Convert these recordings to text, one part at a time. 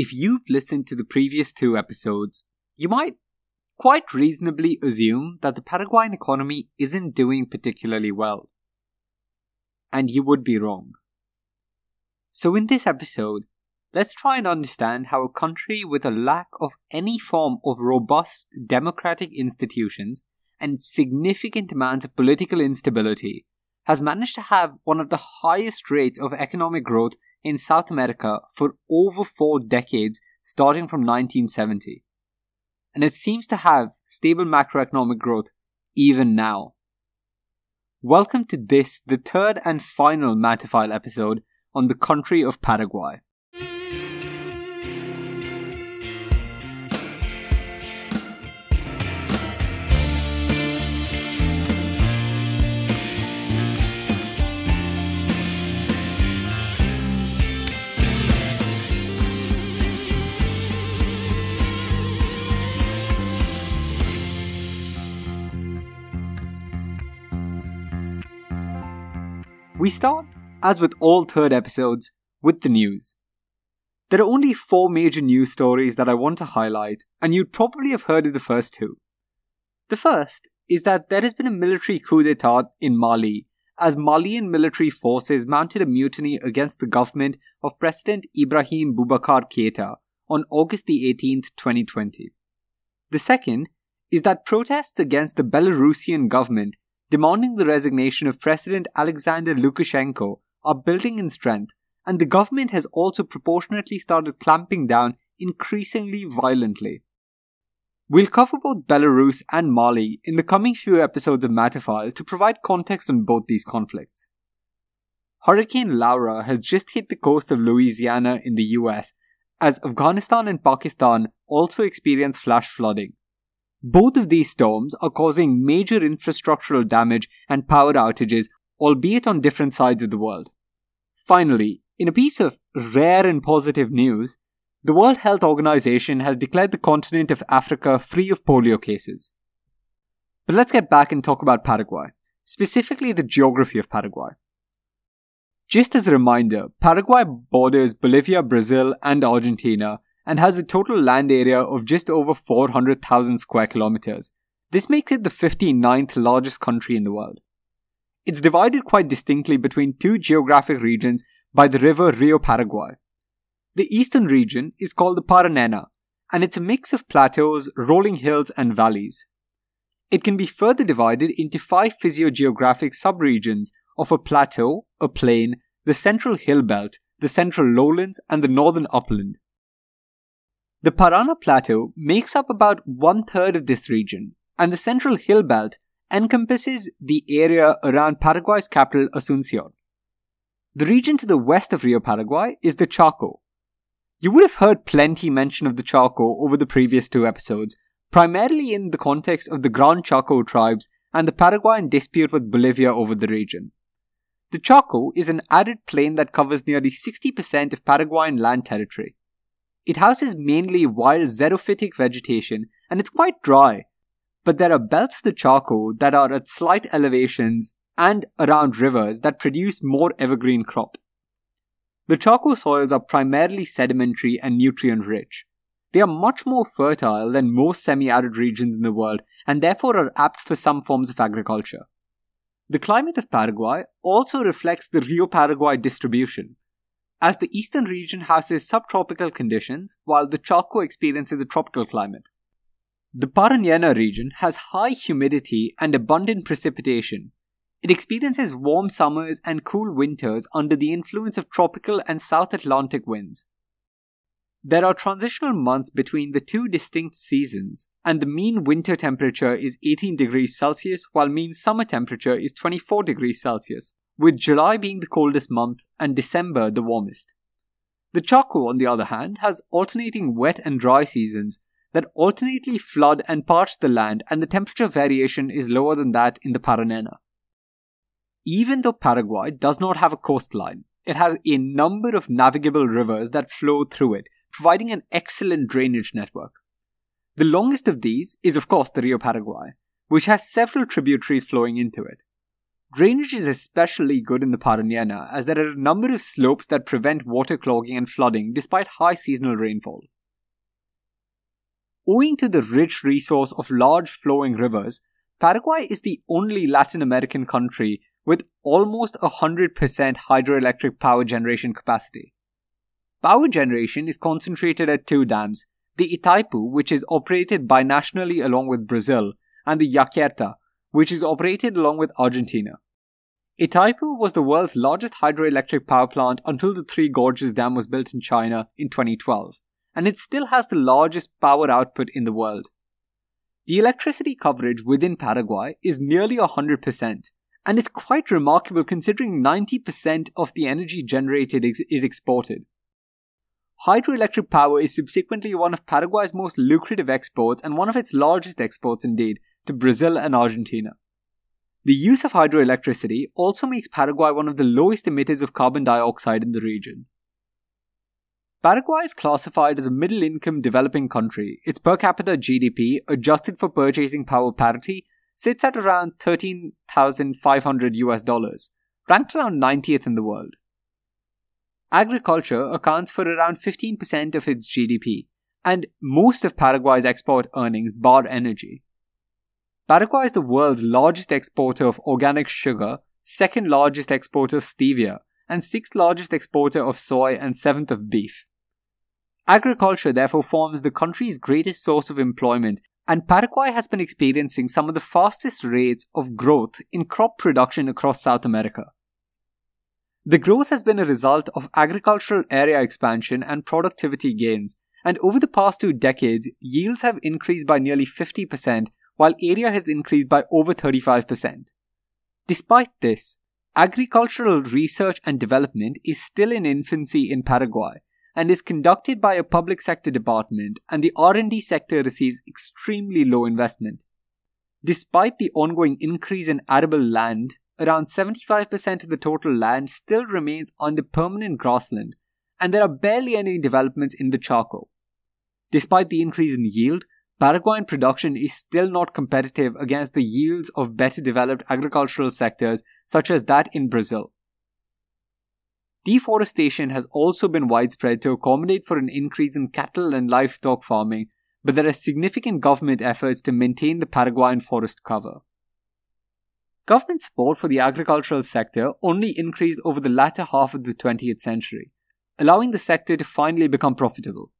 if you've listened to the previous two episodes, you might quite reasonably assume that the Paraguayan economy isn't doing particularly well. And you would be wrong. So, in this episode, let's try and understand how a country with a lack of any form of robust democratic institutions and significant amounts of political instability has managed to have one of the highest rates of economic growth in South America for over four decades, starting from 1970. And it seems to have stable macroeconomic growth even now. Welcome to this, the third and final Matterfile episode on the country of Paraguay. We start, as with all third episodes, with the news. There are only four major news stories that I want to highlight, and you'd probably have heard of the first two. The first is that there has been a military coup d'etat in Mali, as Malian military forces mounted a mutiny against the government of President Ibrahim Boubacar Keita on August 18, 2020. The second is that protests against the Belarusian government demanding the resignation of President Alexander Lukashenko are building in strength, and the government has also proportionately started clamping down increasingly violently. We'll cover both Belarus and Mali in the coming few episodes of Matterfile to provide context on both these conflicts. Hurricane Laura has just hit the coast of Louisiana in the US, as Afghanistan and Pakistan also experience flash flooding. Both of these storms are causing major infrastructural damage and power outages, albeit on different sides of the world. Finally, in a piece of rare and positive news, the World Health Organization has declared the continent of Africa free of polio cases. But let's get back and talk about Paraguay, specifically the geography of Paraguay. Just as a reminder, Paraguay borders Bolivia, Brazil, and Argentina, and has a total land area of just over 400,000 square kilometers. This makes it the 59th largest country in the world. It's divided quite distinctly between two geographic regions by the river Rio Paraguay. The eastern region is called the Paranena, and it's a mix of plateaus, rolling hills, and valleys. It can be further divided into five physiogeographic subregions of a plateau, a plain, the central hill belt, the central lowlands, and the northern upland. The Parana Plateau makes up about one third of this region, and the Central Hill Belt encompasses the area around Paraguay's capital Asuncion. The region to the west of Rio Paraguay is the Chaco. You would have heard plenty mention of the Chaco over the previous two episodes, primarily in the context of the Gran Chaco tribes and the Paraguayan dispute with Bolivia over the region. The Chaco is an arid plain that covers nearly 60% of Paraguayan land territory. It houses mainly wild xerophytic vegetation and it's quite dry, but there are belts of the Chaco that are at slight elevations and around rivers that produce more evergreen crop. The Chaco soils are primarily sedimentary and nutrient rich. They are much more fertile than most semi arid regions in the world and therefore are apt for some forms of agriculture. The climate of Paraguay also reflects the Rio Paraguay distribution, as the eastern region houses subtropical conditions while the Chaco experiences a tropical climate. The Paranena region has high humidity and abundant precipitation. It experiences warm summers and cool winters under the influence of tropical and South Atlantic winds. There are transitional months between the two distinct seasons, and the mean winter temperature is 18 degrees Celsius while mean summer temperature is 24 degrees Celsius with July being the coldest month and December the warmest. The Chaco, on the other hand, has alternating wet and dry seasons that alternately flood and parch the land, and the temperature variation is lower than that in the Paranena. Even though Paraguay does not have a coastline, it has a number of navigable rivers that flow through it, providing an excellent drainage network. The longest of these is, of course, the Rio Paraguay, which has several tributaries flowing into it. Drainage is especially good in the Parañina as there are a number of slopes that prevent water clogging and flooding despite high seasonal rainfall. Owing to the rich resource of large flowing rivers, Paraguay is the only Latin American country with almost 100% hydroelectric power generation capacity. Power generation is concentrated at two dams, the Itaipu, which is operated binationally along with Brazil, and the Yacyretá, which is operated along with Argentina. Itaipu was the world's largest hydroelectric power plant until the Three Gorges Dam was built in China in 2012, and it still has the largest power output in the world. The electricity coverage within Paraguay is nearly 100%, and it's quite remarkable considering 90% of the energy generated is, is exported. Hydroelectric power is subsequently one of Paraguay's most lucrative exports and one of its largest exports indeed to Brazil and Argentina. The use of hydroelectricity also makes Paraguay one of the lowest emitters of carbon dioxide in the region. Paraguay is classified as a middle income developing country. Its per capita GDP, adjusted for purchasing power parity, sits at around 13,500 US dollars, ranked around 90th in the world. Agriculture accounts for around 15% of its GDP, and most of Paraguay's export earnings bar energy. Paraguay is the world's largest exporter of organic sugar, second largest exporter of stevia, and sixth largest exporter of soy and seventh of beef. Agriculture therefore forms the country's greatest source of employment and Paraguay has been experiencing some of the fastest rates of growth in crop production across South America. The growth has been a result of agricultural area expansion and productivity gains, and over the past two decades, yields have increased by nearly 50%, while area has increased by over 35%. Despite this, agricultural research and development is still in infancy in Paraguay, and is conducted by a public sector department and the R&D sector receives extremely low investment. Despite the ongoing increase in arable land, around 75% of the total land still remains under permanent grassland and there are barely any developments in the Chaco. Despite the increase in yield, Paraguayan production is still not competitive against the yields of better developed agricultural sectors such as that in Brazil. Deforestation has also been widespread to accommodate for an increase in cattle and livestock farming, but there are significant government efforts to maintain the Paraguayan forest cover. Government support for the agricultural sector only increased over the latter half of the 20th century, allowing the sector to finally become profitable.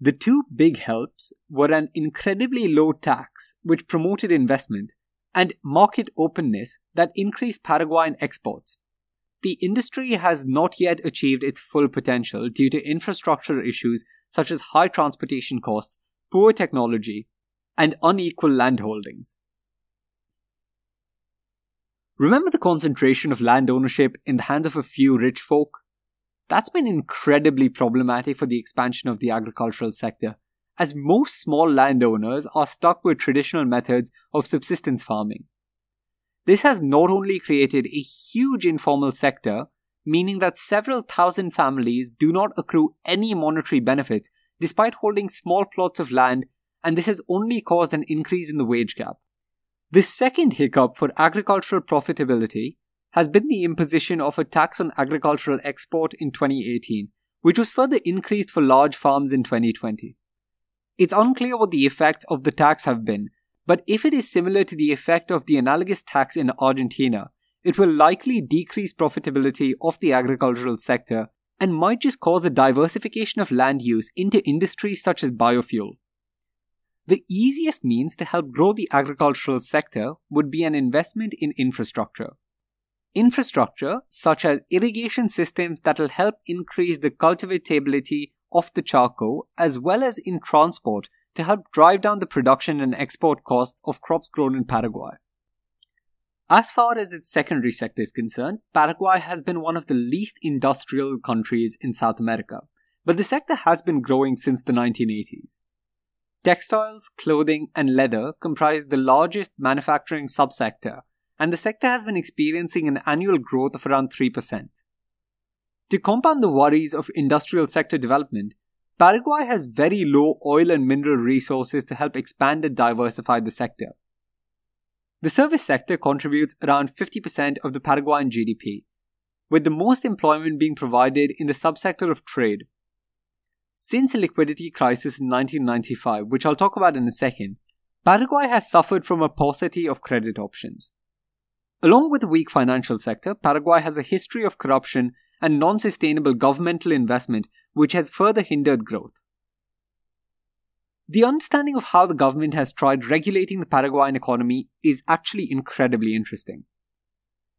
The two big helps were an incredibly low tax, which promoted investment, and market openness that increased Paraguayan exports the industry has not yet achieved its full potential due to infrastructure issues such as high transportation costs, poor technology, and unequal land holdings. Remember the concentration of land ownership in the hands of a few rich folk? That's been incredibly problematic for the expansion of the agricultural sector, as most small landowners are stuck with traditional methods of subsistence farming. This has not only created a huge informal sector, meaning that several thousand families do not accrue any monetary benefits despite holding small plots of land, and this has only caused an increase in the wage gap. The second hiccup for agricultural profitability has been the imposition of a tax on agricultural export in 2018, which was further increased for large farms in 2020. It's unclear what the effects of the tax have been, but if it is similar to the effect of the analogous tax in Argentina, it will likely decrease profitability of the agricultural sector and might just cause a diversification of land use into industries such as biofuel. The easiest means to help grow the agricultural sector would be an investment in infrastructure. Infrastructure, such as irrigation systems that will help increase the cultivatability of the Chaco, as well as in transport to help drive down the production and export costs of crops grown in Paraguay. As far as its secondary sector is concerned, Paraguay has been one of the least industrial countries in South America, but the sector has been growing since the 1980s. Textiles, clothing, and leather comprise the largest manufacturing subsector, and the sector has been experiencing an annual growth of around 3%. To compound the worries of industrial sector development, Paraguay has very low oil and mineral resources to help expand and diversify the sector. The service sector contributes around 50% of the Paraguayan GDP, with the most employment being provided in the subsector of trade. Since the liquidity crisis in 1995, which I'll talk about in a second, Paraguay has suffered from a paucity of credit options. Along with a weak financial sector, Paraguay has a history of corruption and non sustainable governmental investment, which has further hindered growth. The understanding of how the government has tried regulating the Paraguayan economy is actually incredibly interesting.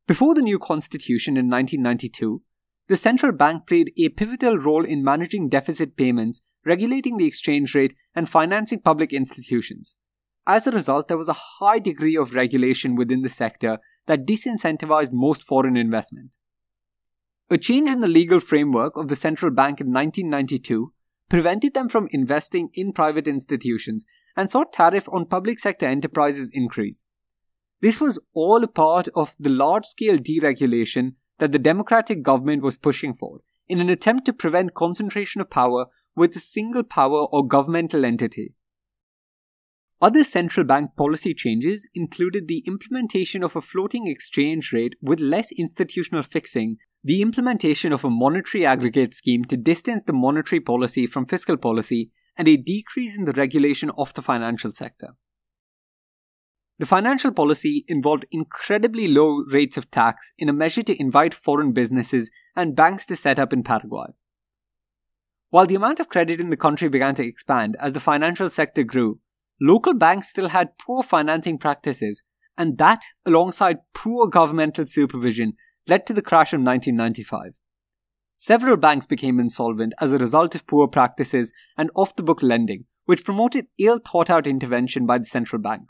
Before the new constitution in 1992, the central bank played a pivotal role in managing deficit payments, regulating the exchange rate, and financing public institutions. As a result, there was a high degree of regulation within the sector that disincentivized most foreign investment. A change in the legal framework of the central bank in 1992 prevented them from investing in private institutions and saw tariff on public sector enterprises increase. This was all a part of the large scale deregulation that the democratic government was pushing for in an attempt to prevent concentration of power with a single power or governmental entity. Other central bank policy changes included the implementation of a floating exchange rate with less institutional fixing the implementation of a monetary aggregate scheme to distance the monetary policy from fiscal policy, and a decrease in the regulation of the financial sector. The financial policy involved incredibly low rates of tax in a measure to invite foreign businesses and banks to set up in Paraguay. While the amount of credit in the country began to expand as the financial sector grew, local banks still had poor financing practices, and that, alongside poor governmental supervision, led to the crash of 1995. Several banks became insolvent as a result of poor practices and off the book lending, which promoted ill thought out intervention by the central bank.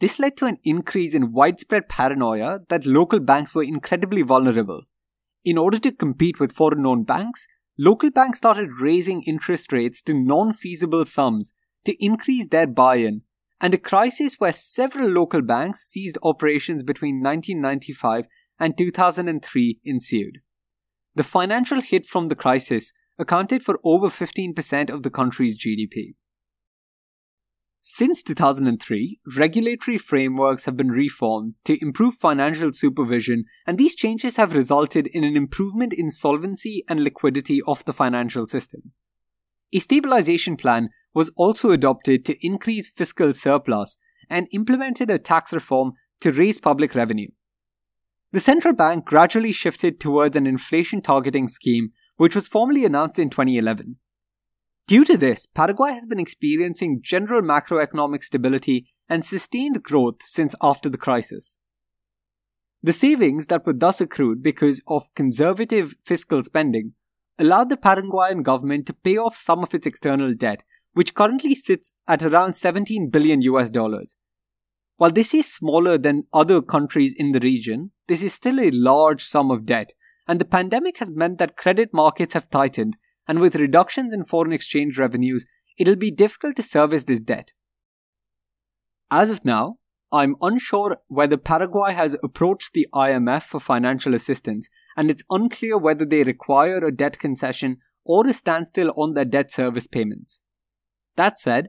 This led to an increase in widespread paranoia that local banks were incredibly vulnerable. In order to compete with foreign owned banks, local banks started raising interest rates to non feasible sums to increase their buy in, and a crisis where several local banks ceased operations between 1995 and 2003 ensued. The financial hit from the crisis accounted for over 15% of the country's GDP. Since 2003, regulatory frameworks have been reformed to improve financial supervision, and these changes have resulted in an improvement in solvency and liquidity of the financial system. A stabilization plan was also adopted to increase fiscal surplus and implemented a tax reform to raise public revenue. The central bank gradually shifted towards an inflation targeting scheme, which was formally announced in 2011. Due to this, Paraguay has been experiencing general macroeconomic stability and sustained growth since after the crisis. The savings that were thus accrued because of conservative fiscal spending allowed the Paraguayan government to pay off some of its external debt, which currently sits at around 17 billion US dollars, while this is smaller than other countries in the region, this is still a large sum of debt, and the pandemic has meant that credit markets have tightened, and with reductions in foreign exchange revenues, it'll be difficult to service this debt. As of now, I'm unsure whether Paraguay has approached the IMF for financial assistance, and it's unclear whether they require a debt concession or a standstill on their debt service payments. That said,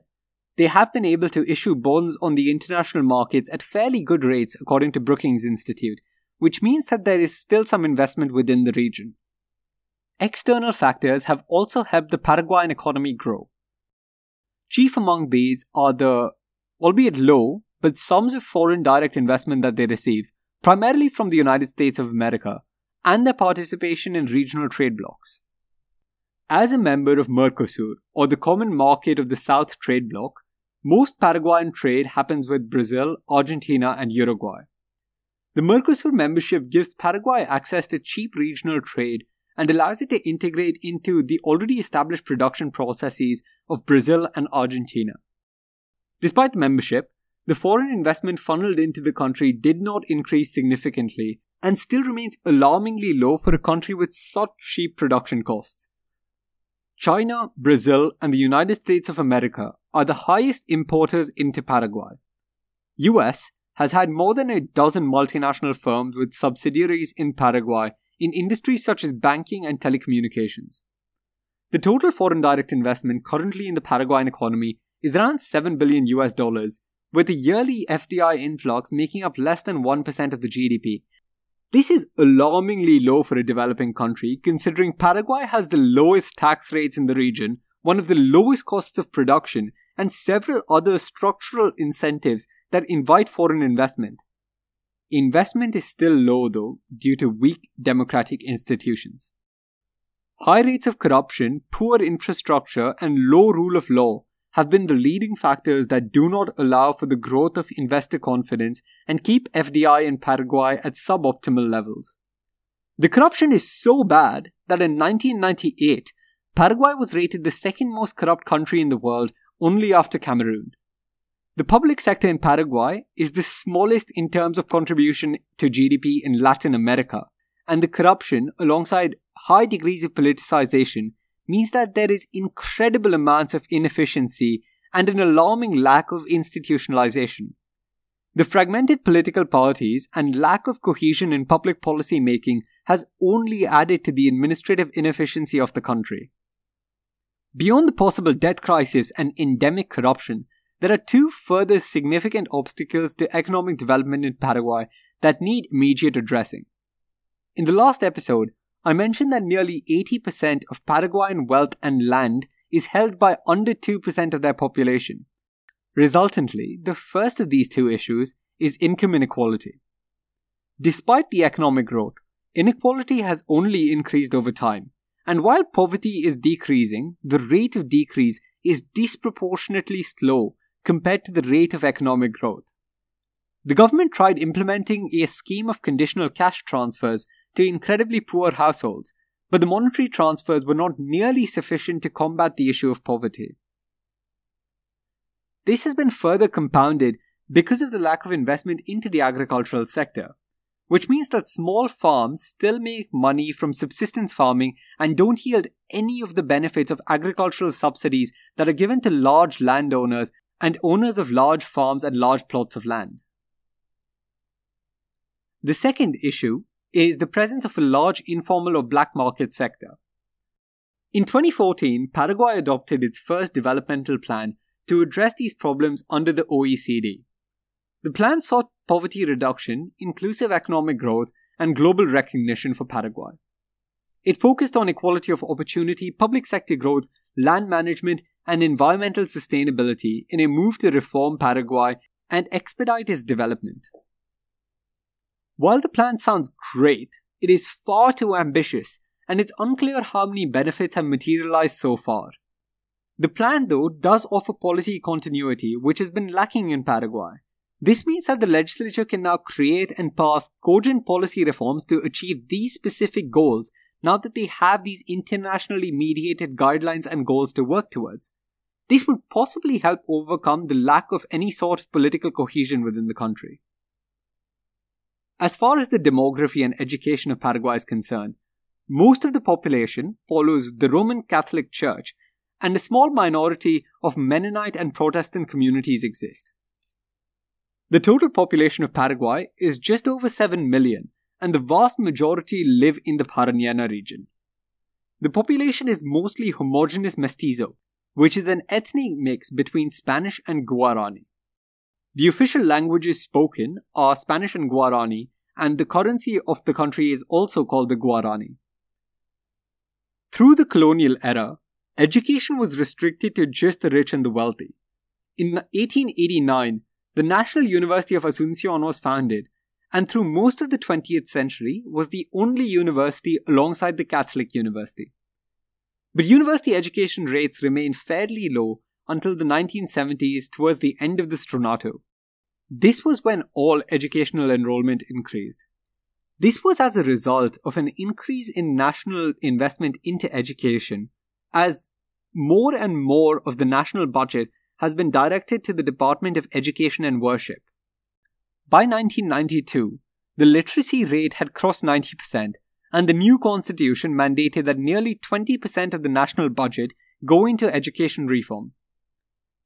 they have been able to issue bonds on the international markets at fairly good rates, according to Brookings Institute, which means that there is still some investment within the region. External factors have also helped the Paraguayan economy grow. Chief among these are the, albeit low, but sums of foreign direct investment that they receive, primarily from the United States of America, and their participation in regional trade blocs. As a member of Mercosur, or the Common Market of the South Trade Bloc, most Paraguayan trade happens with Brazil, Argentina, and Uruguay. The Mercosur membership gives Paraguay access to cheap regional trade and allows it to integrate into the already established production processes of Brazil and Argentina. Despite the membership, the foreign investment funneled into the country did not increase significantly and still remains alarmingly low for a country with such cheap production costs. China, Brazil, and the United States of America are the highest importers into Paraguay. US has had more than a dozen multinational firms with subsidiaries in Paraguay in industries such as banking and telecommunications. The total foreign direct investment currently in the Paraguayan economy is around 7 billion US dollars, with a yearly FDI influx making up less than 1% of the GDP. This is alarmingly low for a developing country, considering Paraguay has the lowest tax rates in the region, one of the lowest costs of production, and several other structural incentives that invite foreign investment. Investment is still low, though, due to weak democratic institutions. High rates of corruption, poor infrastructure, and low rule of law have been the leading factors that do not allow for the growth of investor confidence and keep FDI in Paraguay at suboptimal levels. The corruption is so bad that in 1998, Paraguay was rated the second most corrupt country in the world only after Cameroon. The public sector in Paraguay is the smallest in terms of contribution to GDP in Latin America, and the corruption, alongside high degrees of politicization, means that there is incredible amounts of inefficiency and an alarming lack of institutionalization. The fragmented political parties and lack of cohesion in public policy making has only added to the administrative inefficiency of the country. Beyond the possible debt crisis and endemic corruption, there are two further significant obstacles to economic development in Paraguay that need immediate addressing. In the last episode, I mentioned that nearly 80% of Paraguayan wealth and land is held by under 2% of their population. Resultantly, the first of these two issues is income inequality. Despite the economic growth, inequality has only increased over time. And while poverty is decreasing, the rate of decrease is disproportionately slow compared to the rate of economic growth. The government tried implementing a scheme of conditional cash transfers to incredibly poor households, but the monetary transfers were not nearly sufficient to combat the issue of poverty. This has been further compounded because of the lack of investment into the agricultural sector, which means that small farms still make money from subsistence farming and don't yield any of the benefits of agricultural subsidies that are given to large landowners and owners of large farms and large plots of land. The second issue is the presence of a large informal or black market sector. In 2014, Paraguay adopted its first developmental plan to address these problems under the OECD. The plan sought poverty reduction, inclusive economic growth, and global recognition for Paraguay. It focused on equality of opportunity, public sector growth, land management, and environmental sustainability in a move to reform Paraguay and expedite its development. While the plan sounds great, it is far too ambitious, and it's unclear how many benefits have materialized so far. The plan, though, does offer policy continuity, which has been lacking in Paraguay. This means that the legislature can now create and pass cogent policy reforms to achieve these specific goals now that they have these internationally mediated guidelines and goals to work towards. This would possibly help overcome the lack of any sort of political cohesion within the country. As far as the demography and education of Paraguay is concerned, most of the population follows the Roman Catholic Church, and a small minority of Mennonite and Protestant communities exist. The total population of Paraguay is just over 7 million, and the vast majority live in the Parañana region. The population is mostly homogeneous mestizo, which is an ethnic mix between Spanish and Guarani. The official languages spoken are Spanish and Guarani, and the currency of the country is also called the Guarani. Through the colonial era, education was restricted to just the rich and the wealthy. In 1889, the National University of Asuncion was founded, and through most of the 20th century was the only university alongside the Catholic University. But university education rates remained fairly low until the 1970s towards the end of the Stronato. This was when all educational enrollment increased. This was as a result of an increase in national investment into education, as more and more of the national budget has been directed to the Department of Education and Worship. By 1992, the literacy rate had crossed 90%, and the new constitution mandated that nearly 20% of the national budget go into education reform.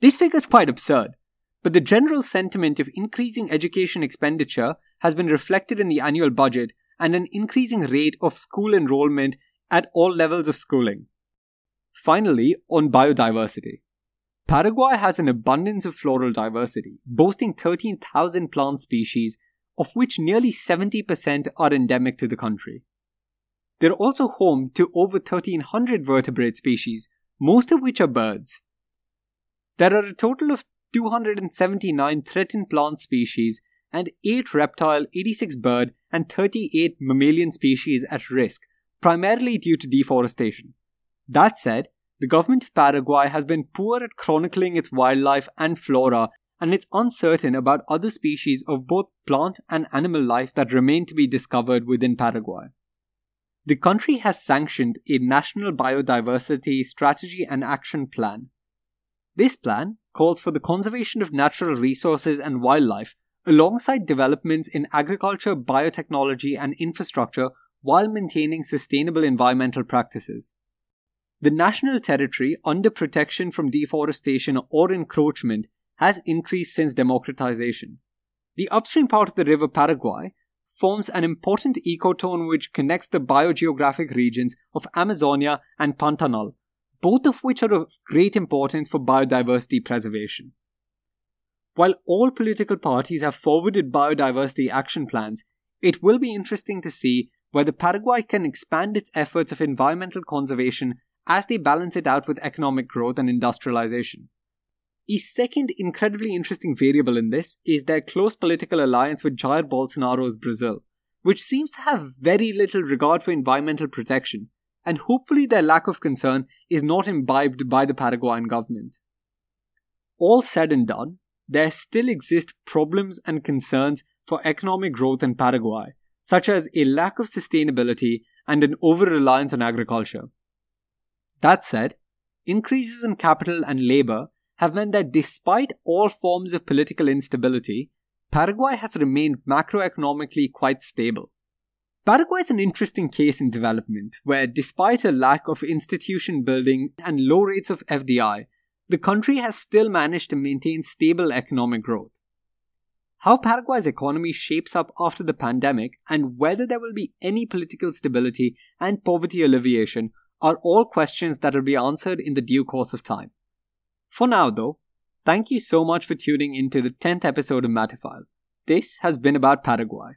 This figure is quite absurd, but the general sentiment of increasing education expenditure has been reflected in the annual budget and an increasing rate of school enrollment at all levels of schooling. Finally, on biodiversity. Paraguay has an abundance of floral diversity, boasting 13,000 plant species, of which nearly 70% are endemic to the country. They're also home to over 1,300 vertebrate species, most of which are birds. There are a total of 279 threatened plant species and 8 reptile, 86 bird, and 38 mammalian species at risk, primarily due to deforestation. That said, the government of Paraguay has been poor at chronicling its wildlife and flora, and it's uncertain about other species of both plant and animal life that remain to be discovered within Paraguay. The country has sanctioned a National Biodiversity Strategy and Action Plan. This plan calls for the conservation of natural resources and wildlife alongside developments in agriculture, biotechnology, and infrastructure while maintaining sustainable environmental practices. The national territory under protection from deforestation or encroachment has increased since democratization. The upstream part of the river Paraguay forms an important ecotone which connects the biogeographic regions of Amazonia and Pantanal, both of which are of great importance for biodiversity preservation. While all political parties have forwarded biodiversity action plans, it will be interesting to see whether Paraguay can expand its efforts of environmental conservation as they balance it out with economic growth and industrialization. A second incredibly interesting variable in this is their close political alliance with Jair Bolsonaro's Brazil, which seems to have very little regard for environmental protection, and hopefully their lack of concern is not imbibed by the Paraguayan government. All said and done, there still exist problems and concerns for economic growth in Paraguay, such as a lack of sustainability and an over reliance on agriculture. That said, increases in capital and labor have meant that despite all forms of political instability, Paraguay has remained macroeconomically quite stable. Paraguay is an interesting case in development, where despite a lack of institution building and low rates of FDI, the country has still managed to maintain stable economic growth. How Paraguay's economy shapes up after the pandemic and whether there will be any political stability and poverty alleviation are all questions that will be answered in the due course of time. For now, though, thank you so much for tuning into the 10th episode of Matterfile. This has been about Paraguay.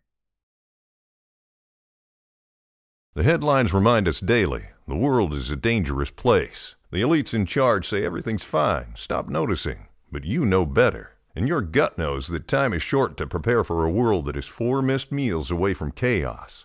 The headlines remind us daily the world is a dangerous place. The elites in charge say everything's fine, stop noticing. But you know better. And your gut knows that time is short to prepare for a world that is four missed meals away from chaos.